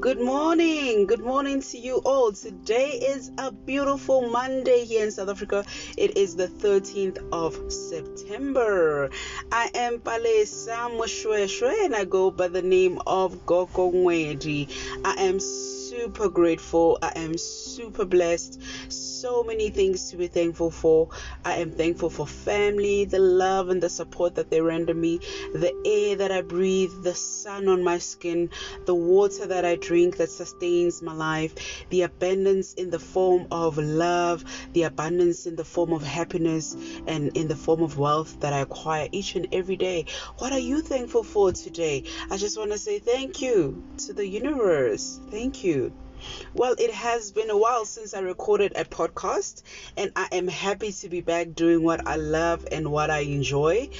Good morning. Good morning to you all. Today is a beautiful Monday here in South Africa. It is the 13th of September. I am Pale Samushweshwe and I go by the name of Gogo Ngwedi. I am super grateful. I am super blessed. So many things to be thankful for. I am thankful for family, the love and the support that they render me, the air that I breathe, the sun on my skin, the water that I drink that sustains my life, the abundance in the form of love, the abundance in the form of happiness, and in the form of wealth that I acquire each and every day. What are you thankful for today? I just want to say thank you to the universe. Thank you. Well, it has been a while since I recorded a podcast, and I am happy to be back doing what I love and what I enjoy.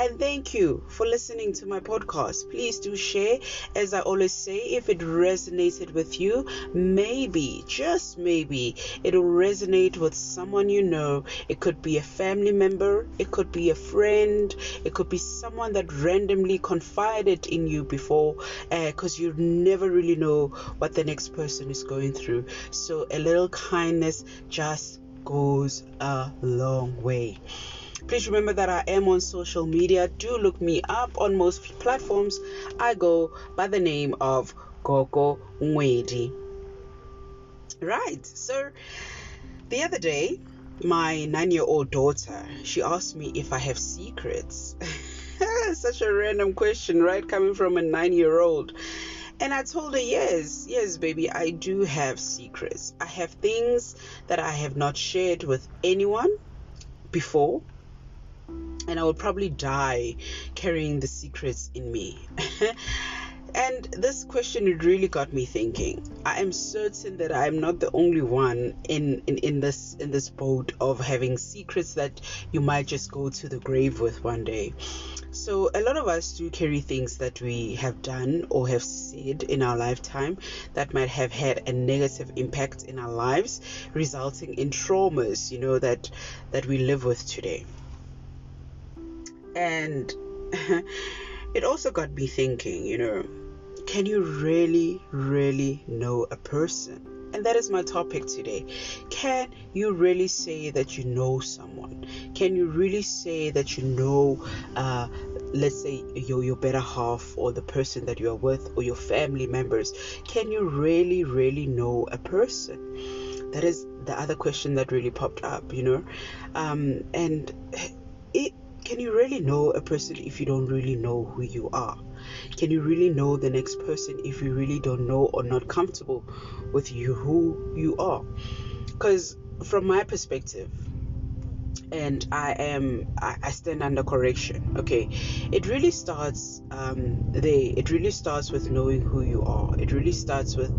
And thank you for listening to my podcast. Please do share. As I always say, if it resonated with you, maybe, just maybe, it'll resonate with someone you know. It could be a family member, it could be a friend, it could be someone that randomly confided in you before, because uh, you never really know what the next person is going through. So a little kindness just goes a long way. Please remember that I am on social media. Do look me up on most platforms. I go by the name of Gogo Ngwedi. Right, so the other day, my nine year old daughter she asked me if I have secrets. Such a random question, right? Coming from a nine year old. And I told her, yes, yes, baby, I do have secrets. I have things that I have not shared with anyone before. And I will probably die carrying the secrets in me. and this question really got me thinking. I am certain that I am not the only one in, in, in this in this boat of having secrets that you might just go to the grave with one day. So, a lot of us do carry things that we have done or have said in our lifetime that might have had a negative impact in our lives, resulting in traumas, you know, that that we live with today. And it also got me thinking, you know, can you really, really know a person? And that is my topic today. Can you really say that you know someone? Can you really say that you know, uh, let's say, your, your better half or the person that you are with or your family members? Can you really, really know a person? That is the other question that really popped up, you know? Um, and it can you really know a person if you don't really know who you are? Can you really know the next person if you really don't know or not comfortable with you who you are? Because from my perspective, and I am I, stand under correction. Okay, it really starts um. It really starts with knowing who you are. It really starts with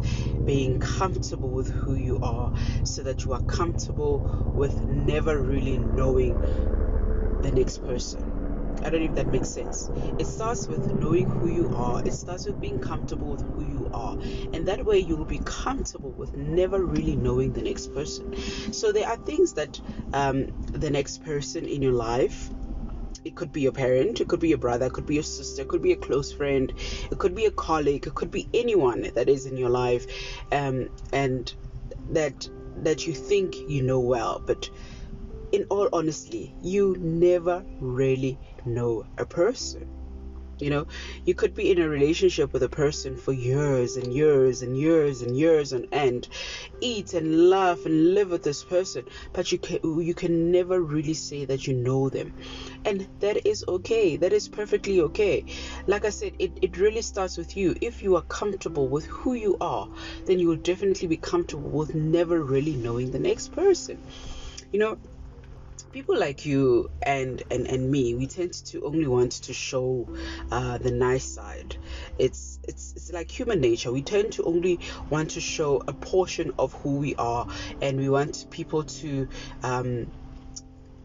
being comfortable with who you are, so that you are comfortable with never really knowing the next person. I don't know if that makes sense. It starts with knowing who you are, it starts with being comfortable with who you are, and that way you will be comfortable with never really knowing the next person. So, there are things that um, the next person in your life it could be your parent, it could be your brother, it could be your sister, it could be a close friend, it could be a colleague, it could be anyone that is in your life, um, and that that you think you know well, but in all honesty, you never really know a person. You know, you could be in a relationship with a person for years and years and years and years on end, eat and laugh and live with this person, but you can you can never really say that you know them, and that is okay. That is perfectly okay. Like I said, it it really starts with you. If you are comfortable with who you are, then you will definitely be comfortable with never really knowing the next person. You know, people like you and and and me we tend to only want to show uh, the nice side. It's it's it's like human nature. We tend to only want to show a portion of who we are and we want people to um,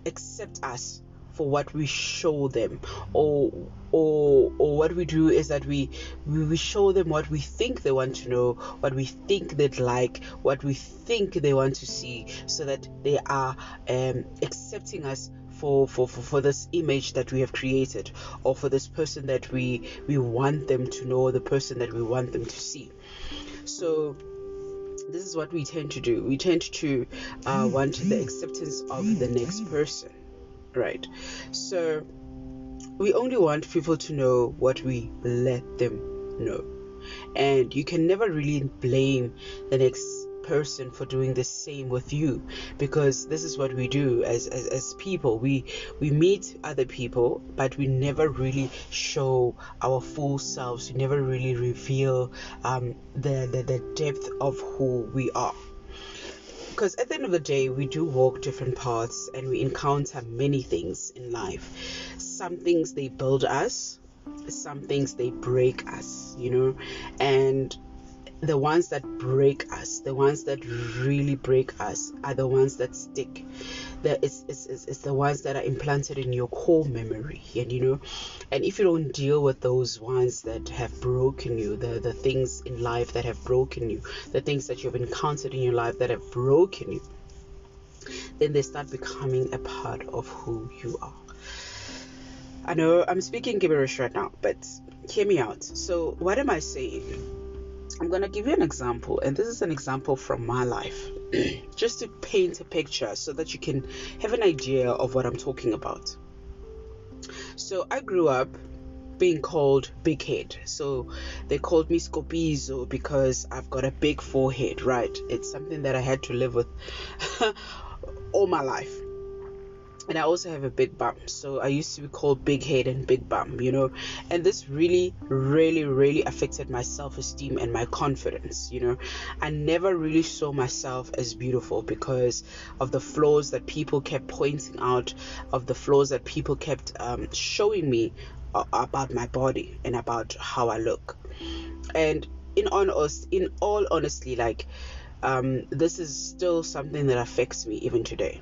accept us for what we show them. Or or or what we do is that we we show them what we think they want to know what we think they'd like what we think they want to see so that they are um, accepting us for, for, for, for this image that we have created or for this person that we we want them to know the person that we want them to see. So this is what we tend to do. We tend to uh, want the acceptance of the next person right. So we only want people to know what we let them know. And you can never really blame the next person for doing the same with you because this is what we do as, as, as people. We we meet other people but we never really show our full selves. We never really reveal um, the, the the depth of who we are because at the end of the day we do walk different paths and we encounter many things in life. Some things they build us some things they break us you know? And the ones that break us, the ones that really break us, are the ones that stick. The, it's, it's, it's the ones that are implanted in your core memory. And you know, and if you don't deal with those ones that have broken you, the, the things in life that have broken you, the things that you've encountered in your life that have broken you, then they start becoming a part of who you are. I know I'm speaking gibberish right now, but hear me out. So, what am I saying? I'm going to give you an example, and this is an example from my life, just to paint a picture so that you can have an idea of what I'm talking about. So, I grew up being called big head. So, they called me Scopizo because I've got a big forehead, right? It's something that I had to live with all my life and I also have a big bum. So I used to be called big head and big bum, you know. And this really, really, really affected my self esteem and my confidence, you know. I never really saw myself as beautiful because of the flaws that people kept pointing out, of the flaws that people kept um, showing me uh, about my body and about how I look. And in honest, in all honesty, like um, this is still something that affects me even today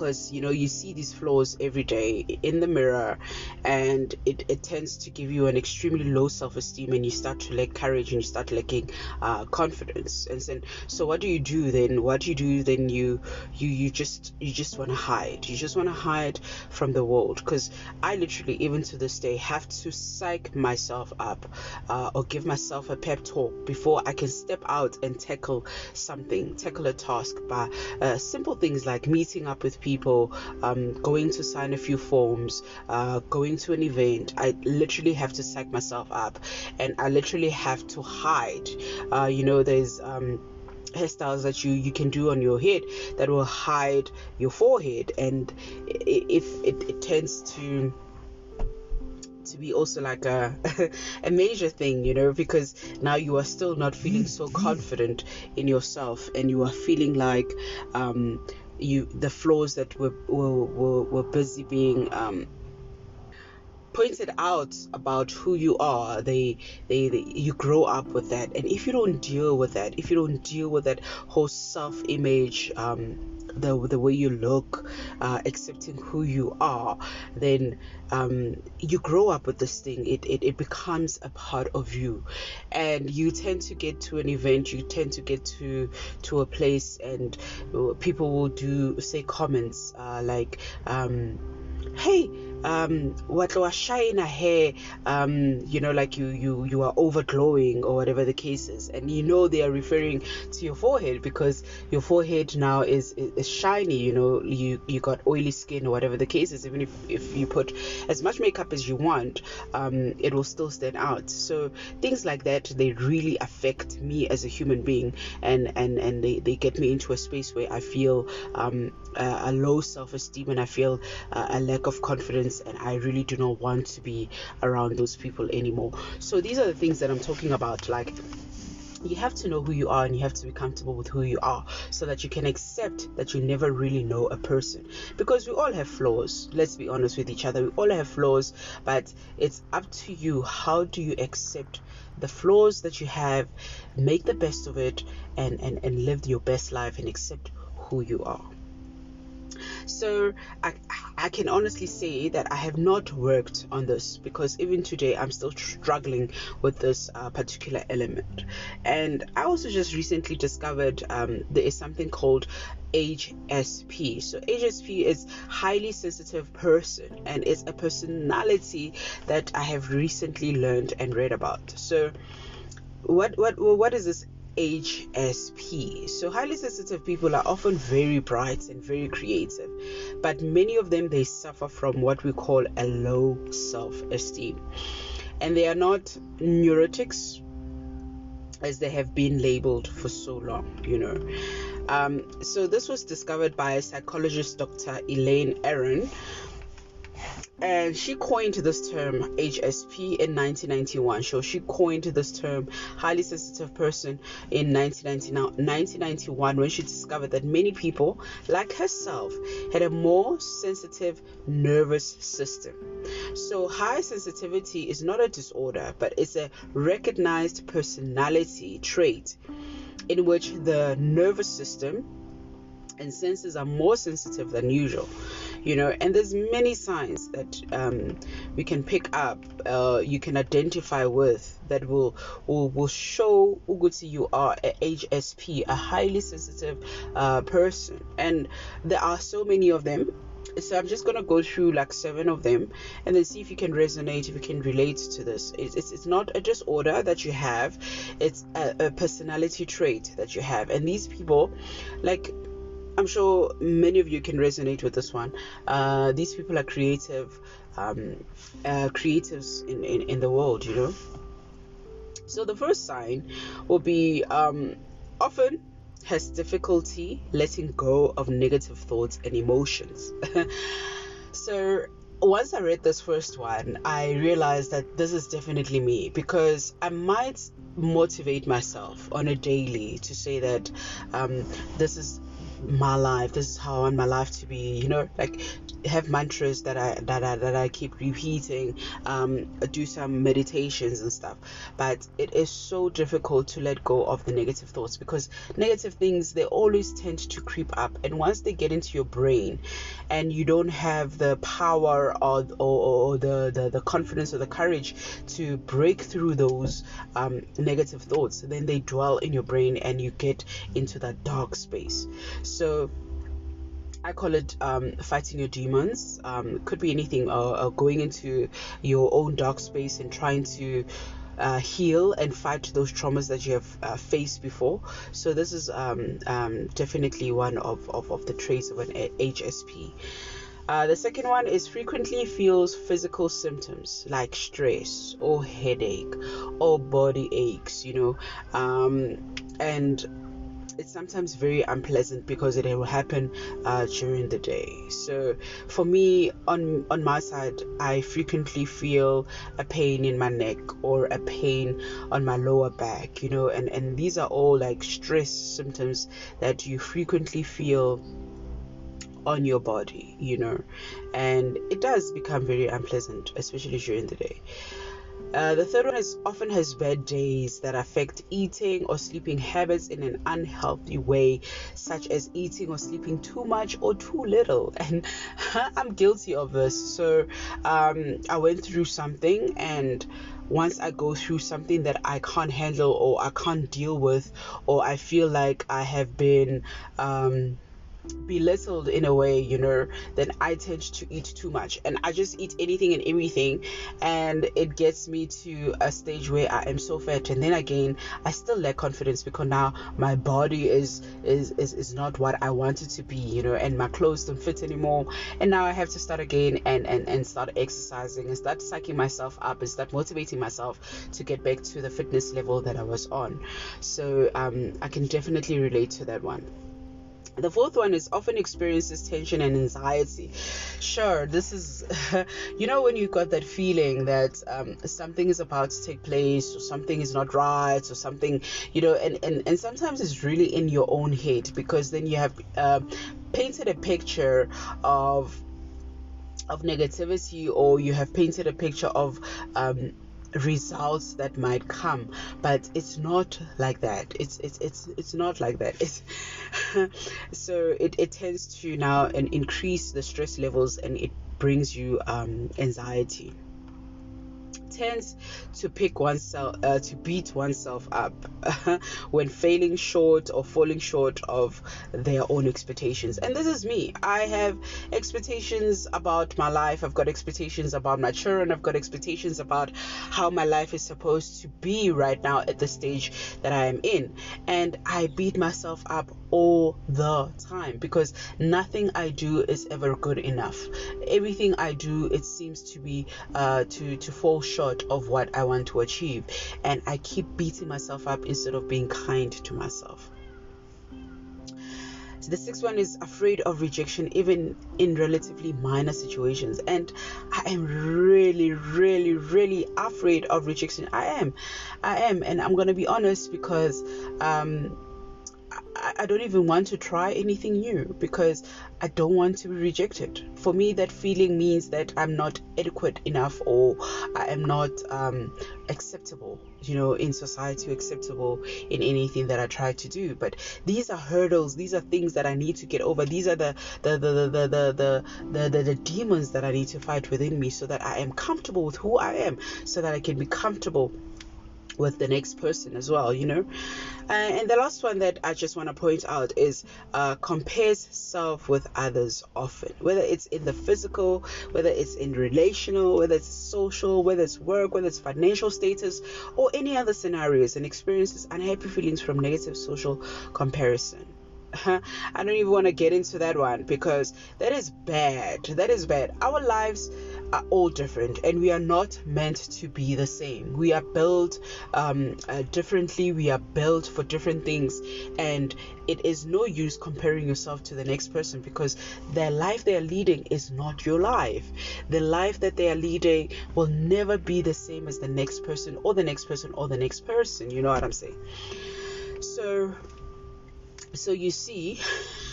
because you know you see these flaws every day in the mirror and it, it tends to give you an extremely low self-esteem and you start to lack courage and you start lacking uh, confidence. And then so what do you do then? What do you do then you you you just you just want to hide. You just want to hide from the world. Because i literally even to this day have to psych myself up uh, or give myself a pep talk before i can step out and tackle something tackle a task by uh, simple things like meeting up with people people, um, going to sign a few forms, uh, going to an event. I literally have to psych myself up and I literally have to hide. Uh, you know, there's. Um, hairstyles that you you can do on your head that will hide your forehead and if it, it tends to to be also like a a major thing you know because now you are still not feeling so confident in yourself and you are feeling like um you the floors that were were, were, were busy being um, pointed out about who you are they, they, they you grow up with that and if you don't deal with that if you don't deal with that whole self image um, the the way you look, uh, accepting who you are, then um, you grow up with this thing. It, it it becomes a part of you, and you tend to get to an event. You tend to get to to a place, and people will do say comments uh, like, um, "Hey." Um what was shine hair um you know like you you you are overglowing or whatever the case is. And you know they are referring to your forehead because your forehead now is is shiny you know you you got oily skin or whatever the case is. Even if if you put as much makeup as you want um it will still stand out. So things like that they really affect me as a human being. And and and they, they get me into a space where i feel um a, a low self-esteem and i feel uh, a lack of confidence and I really do not want to be around those people anymore. So these are the things that I'm talking about like you have to know who you are and you have to be comfortable with who you are so that you can accept that you never really know a person because we all have flaws let's be honest with each other we all have flaws but it's up to you how do you accept the flaws that you have make the best of it and and, and live your best life and accept who you are So I, I can honestly say that I have not worked on this because even today I'm still struggling with this uh, particular element. And I also just recently discovered um, there is something called HSP. So HSP is highly sensitive person and it's a personality that I have recently learned and read about. So what what what is this HSP. So highly sensitive people are often very bright and very creative, but many of them they suffer from what we call a low self-esteem. And they are not neurotics as they have been labeled for so long, you know. Um, so this was discovered by psychologist Dr. Elaine Aron, and she coined this term HSP in 1991. So she coined this term highly sensitive person in 1991 when she discovered that many people, like herself, had a more sensitive nervous system. So high sensitivity is not a disorder, but it's a recognized personality trait in which the nervous system and senses are more sensitive than usual you know and there's many signs that um, we can pick up uh, you can identify with that will will, will show uguti you are a hsp a highly sensitive uh, person. And there are so many of them. So i'm just to go through like seven of them and then see if you can resonate if you can relate to this. It's, it's, it's not a disorder that you have. It's a, a personality trait that you have. And these people like I'm sure many of you can resonate with this one. Uh, these people are creative, um, uh, creatives in, in, in the world, you know. So the first sign will be um, often has difficulty letting go of negative thoughts and emotions. so once I read this first one, I realized that this is definitely me because I might motivate myself on a daily to say that um, this is my life. This is how i want my life to be you know like have mantras that i that i that i keep repeating um do some meditations and stuff. But it is so difficult to let go of the negative thoughts because negative things they always tend to creep up. And once they get into your brain and you don't have the power or or, or the, the the confidence or the courage to break through those um, negative thoughts then they dwell in your brain and you get into that dark space so I call it um, fighting your demons. Um, could be anything, uh, uh, going into your own dark space and trying to uh, heal and fight those traumas that you have uh, faced before. So this is um, um definitely one of, of, of, the traits of an HSP. Uh, the second one is frequently feels physical symptoms like stress or headache or body aches, you know, um, and it's sometimes very unpleasant because it will happen uh, during the day. So for me, on on my side, I frequently feel a pain in my neck or a pain on my lower back, you know, and and these are all like stress symptoms that you frequently feel on your body, you know, and it does become very unpleasant, especially during the day. Uh, the third one is often has bad days that affect eating or sleeping habits in an unhealthy way, such as eating or sleeping too much or too little. And I'm guilty of this. So um, I went through something, and once I go through something that I can't handle or I can't deal with, or I feel like I have been. Um, belittled in a way, you know, then I tend to eat too much and I just eat anything and everything and it gets me to a stage where I am so fat and then again I still lack confidence because now my body is is is, is not what I want it to be, you know, and my clothes don't fit anymore and now I have to start again and and, and start exercising and start psyching myself up and start motivating myself to get back to the fitness level that I was on. So um I can definitely relate to that one. The fourth one is often experiences tension and anxiety. Sure, this is, you know, when you got that feeling that um, something is about to take place or something is not right or something, you know, and, and, and sometimes it's really in your own head because then you have uh, painted a picture of of negativity or you have painted a picture of um, results that might come but it's not like that. It's it's it's, it's not like that. It's so it, it tends to now and increase the stress levels and it brings you um, anxiety tends to pick oneself uh, to beat oneself up when failing short or falling short of their own expectations. And this is me. I have expectations about my life. I've got expectations about my children. I've got expectations about how my life is supposed to be right now at the stage that i am in. And i beat myself up all the time because nothing I do is ever good enough. Everything I do, it seems to be uh, to to fall short of what I want to achieve, and I keep beating myself up instead of being kind to myself. So the sixth one is afraid of rejection, even in relatively minor situations. And I am really, really, really afraid of rejection. I am, I am, and I'm gonna be honest because um, I, don't even want to try anything new because I don't want to be rejected. For me, that feeling means that I'm not adequate enough or I am not um, acceptable, you know, in society, acceptable in anything that I try to do. But these are hurdles, these are things that I need to get over. These are the the the the the the, the, the, the, the demons that I need to fight within me so that I am comfortable with who I am, so that I can be comfortable with the next person as well, you know. Uh, and the last one that I just want to point out is uh, compares self with others often, whether it's in the physical, whether it's in relational, whether it's social, whether it's work, whether it's financial status, or any other scenarios and experiences unhappy feelings from negative social comparison. I don't even want to get into that one because that is bad. That is bad. Our lives are all different and we are not meant to be the same. We are built um, uh, differently, we are built for different things, and it is no use comparing yourself to the next person because their life they are leading is not your life. The life that they are leading will never be the same as the next person or the next person or the next person. You know what I'm saying? So, so you see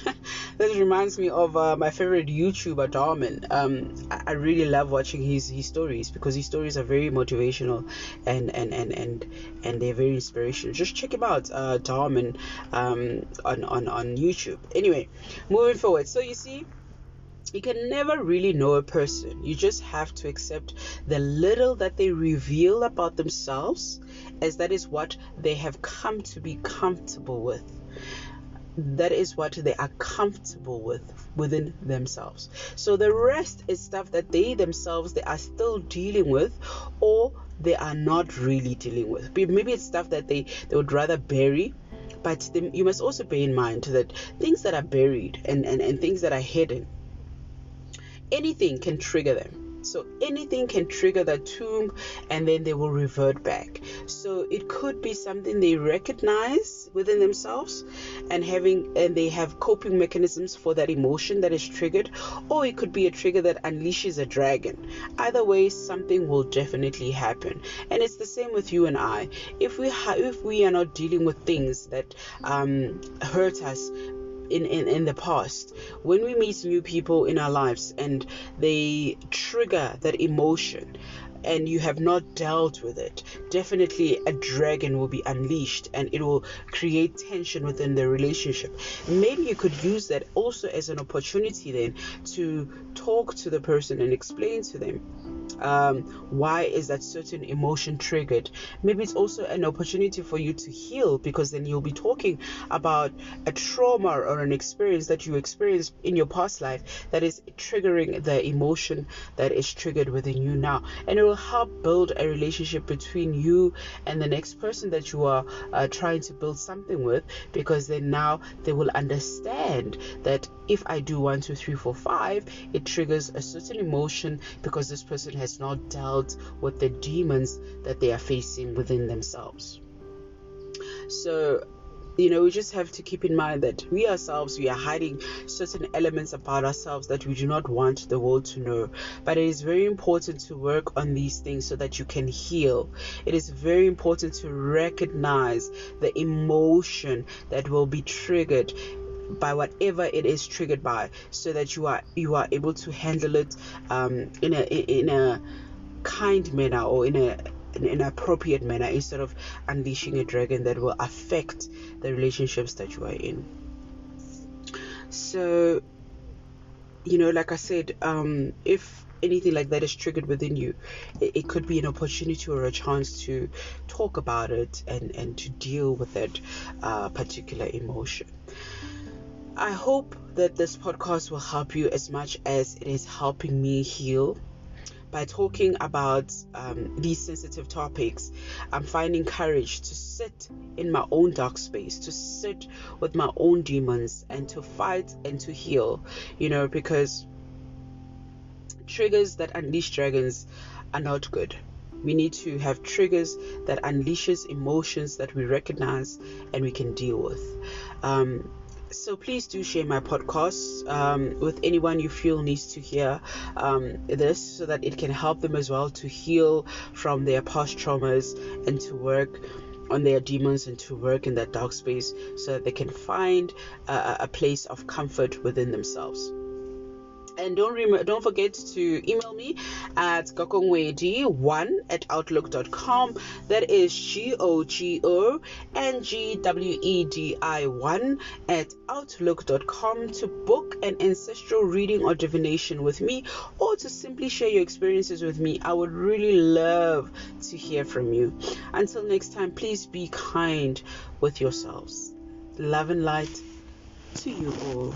this reminds me of uh, my favorite YouTuber Dhar Mann. Um, I, I, really love watching his his stories because his stories are very motivational and and and and and they're very inspirational. Just check him out, uh, Dhar Mann, um, on on on YouTube. Anyway, moving forward. So you see you can never really know a person. You just have to accept the little that they reveal about themselves, as that is what they have come to be comfortable with that is what they are comfortable with within themselves. So the rest is stuff that they themselves they are still dealing with or they are not really dealing with. Maybe it's stuff that they they would rather bury but they, you must also bear in mind that things that are buried and, and, and things that are hidden anything can trigger them so anything can trigger that tomb and then they will revert back. So it could be something they recognize within themselves and having and they have coping mechanisms for that emotion that is triggered or it could be a trigger that unleashes a dragon. Either way something will definitely happen. And it's the same with you and I. If we ha- if we are not dealing with things that um, hurt us in, in, in the past when we meet new people in our lives and they trigger that emotion and you have not dealt with it, definitely a dragon will be unleashed and it will create tension within the relationship. Maybe you could use that also as an opportunity then to talk to the person and explain to them um, why is that certain emotion triggered maybe it's also an opportunity for you to heal because then you'll be talking about a trauma or an experience that you experienced in your past life that is triggering the emotion that is triggered within you now and will help build a relationship between you and the next person that you are uh, trying to build something with because then now they will understand that if I do one, two, three, four, five, it triggers a certain emotion because this person has not dealt with the demons that they are facing within themselves. So, you know, we just have to keep in mind that we ourselves, we are hiding certain elements about ourselves that we do not want the world to know. But it is very important to work on these things so that you can heal. It is very important to recognize the emotion that will be triggered by whatever it is triggered by so that you are you are able to handle it um, in a in a kind manner or in a in an appropriate manner instead of unleashing a dragon that will affect the relationships that you are in. So, you know, like I said, um, if anything like that is triggered within you, it, it, could be an opportunity or a chance to talk about it and, and to deal with that uh, particular emotion. I hope that this podcast will help you as much as it is helping me heal by talking about um, these sensitive topics, I'm finding courage to sit in my own dark space, to sit with my own demons, and to fight and to heal, you know, because triggers that unleash dragons are not good. We need to have triggers that unleashes emotions that we recognize and we can deal with. Um, so please do share my podcast um, with anyone you feel needs to hear um, this so that it can help them as well to heal from their past traumas and to work on their demons and to work in that dark space so that they can find a, a place of comfort within themselves and don't rem- don't forget to email me at gogongwedi1 at outlook.com that is g-o-g-o-n-g-w-e-d-i-1 at outlook.com to book an ancestral reading or divination with me or to simply share your experiences with me. I would really love to hear from you. Until next time please be kind with yourselves. Love and light to you all